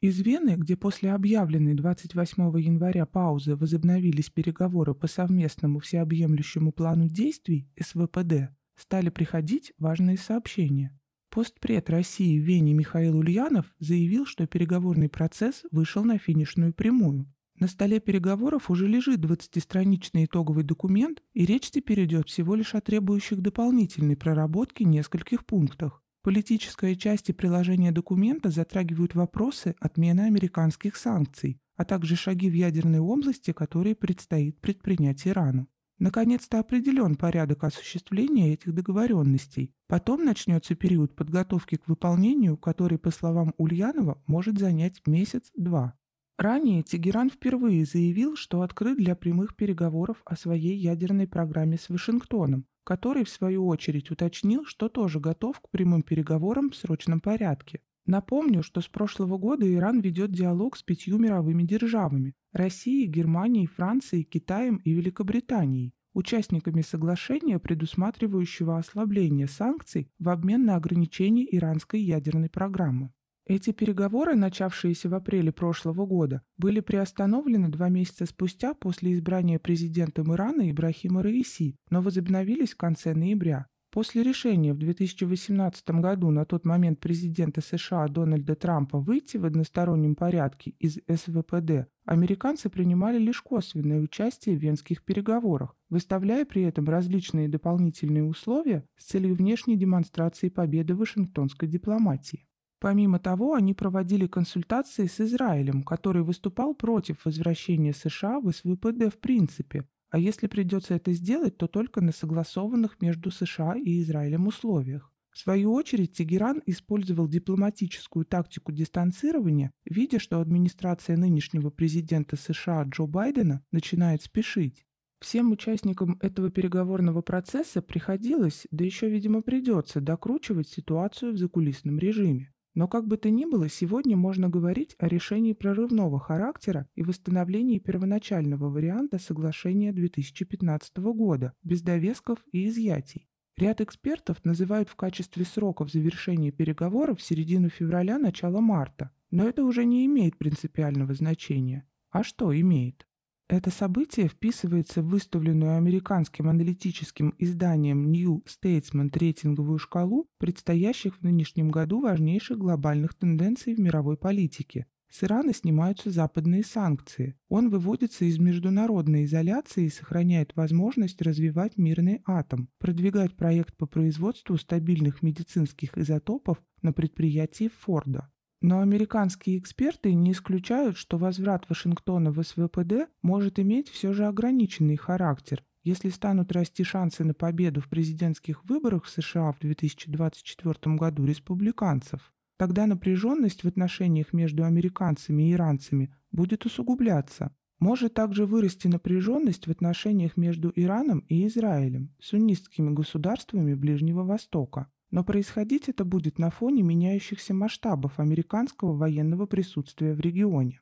Из Вены, где после объявленной 28 января паузы возобновились переговоры по совместному всеобъемлющему плану действий СВПД, стали приходить важные сообщения. Постпред России в Вене Михаил Ульянов заявил, что переговорный процесс вышел на финишную прямую. На столе переговоров уже лежит 20-страничный итоговый документ, и речь теперь идет всего лишь о требующих дополнительной проработки нескольких пунктах. Политическая часть и приложение документа затрагивают вопросы отмены американских санкций, а также шаги в ядерной области, которые предстоит предпринять Ирану. Наконец-то определен порядок осуществления этих договоренностей. Потом начнется период подготовки к выполнению, который, по словам Ульянова, может занять месяц-два. Ранее Тегеран впервые заявил, что открыт для прямых переговоров о своей ядерной программе с Вашингтоном, который, в свою очередь, уточнил, что тоже готов к прямым переговорам в срочном порядке. Напомню, что с прошлого года Иран ведет диалог с пятью мировыми державами – Россией, Германией, Францией, Китаем и Великобританией, участниками соглашения, предусматривающего ослабление санкций в обмен на ограничение иранской ядерной программы. Эти переговоры, начавшиеся в апреле прошлого года, были приостановлены два месяца спустя после избрания президентом Ирана Ибрахима Раиси, но возобновились в конце ноября. После решения в 2018 году на тот момент президента США Дональда Трампа выйти в одностороннем порядке из СВПД, американцы принимали лишь косвенное участие в венских переговорах, выставляя при этом различные дополнительные условия с целью внешней демонстрации победы вашингтонской дипломатии. Помимо того, они проводили консультации с Израилем, который выступал против возвращения США в СВПД в принципе, а если придется это сделать, то только на согласованных между США и Израилем условиях. В свою очередь, Тегеран использовал дипломатическую тактику дистанцирования, видя, что администрация нынешнего президента США Джо Байдена начинает спешить. Всем участникам этого переговорного процесса приходилось, да еще, видимо, придется, докручивать ситуацию в закулисном режиме. Но как бы то ни было, сегодня можно говорить о решении прорывного характера и восстановлении первоначального варианта соглашения 2015 года, без довесков и изъятий. Ряд экспертов называют в качестве сроков завершения переговоров середину февраля-начало марта, но это уже не имеет принципиального значения. А что имеет? Это событие вписывается в выставленную американским аналитическим изданием New Statesman рейтинговую шкалу предстоящих в нынешнем году важнейших глобальных тенденций в мировой политике. С Ирана снимаются западные санкции. Он выводится из международной изоляции и сохраняет возможность развивать мирный атом, продвигать проект по производству стабильных медицинских изотопов на предприятии Форда. Но американские эксперты не исключают, что возврат Вашингтона в СВПД может иметь все же ограниченный характер, если станут расти шансы на победу в президентских выборах в США в 2024 году республиканцев. Тогда напряженность в отношениях между американцами и иранцами будет усугубляться. Может также вырасти напряженность в отношениях между Ираном и Израилем, суннистскими государствами Ближнего Востока. Но происходить это будет на фоне меняющихся масштабов американского военного присутствия в регионе.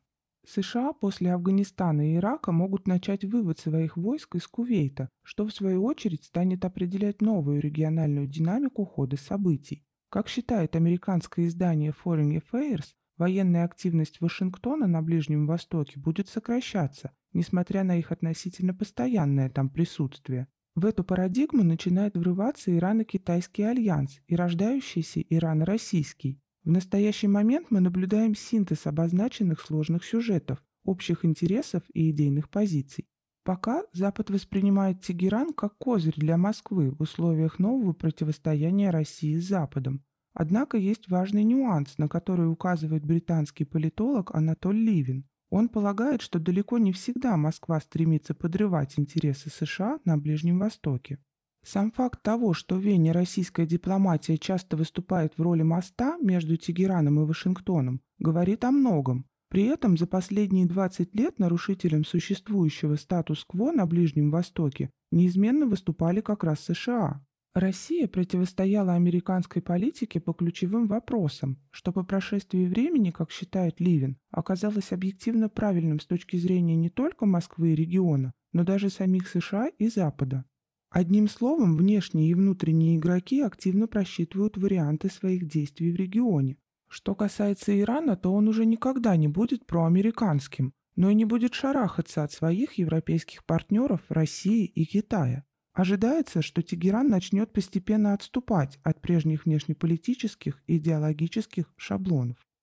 США после Афганистана и Ирака могут начать вывод своих войск из Кувейта, что в свою очередь станет определять новую региональную динамику хода событий. Как считает американское издание Foreign Affairs, военная активность Вашингтона на Ближнем Востоке будет сокращаться, несмотря на их относительно постоянное там присутствие. В эту парадигму начинает врываться Ирано-Китайский альянс и рождающийся Ирано-Российский. В настоящий момент мы наблюдаем синтез обозначенных сложных сюжетов, общих интересов и идейных позиций. Пока Запад воспринимает Тегеран как козырь для Москвы в условиях нового противостояния России с Западом. Однако есть важный нюанс, на который указывает британский политолог Анатоль Ливин. Он полагает, что далеко не всегда Москва стремится подрывать интересы США на Ближнем Востоке. Сам факт того, что в Вене российская дипломатия часто выступает в роли моста между Тегераном и Вашингтоном, говорит о многом. При этом за последние 20 лет нарушителем существующего статус-кво на Ближнем Востоке неизменно выступали как раз США. Россия противостояла американской политике по ключевым вопросам, что по прошествии времени, как считает Ливин, оказалось объективно правильным с точки зрения не только Москвы и региона, но даже самих США и Запада. Одним словом, внешние и внутренние игроки активно просчитывают варианты своих действий в регионе. Что касается Ирана, то он уже никогда не будет проамериканским, но и не будет шарахаться от своих европейских партнеров России и Китая. Ожидается, что Тегеран начнет постепенно отступать от прежних внешнеполитических и идеологических шаблонов.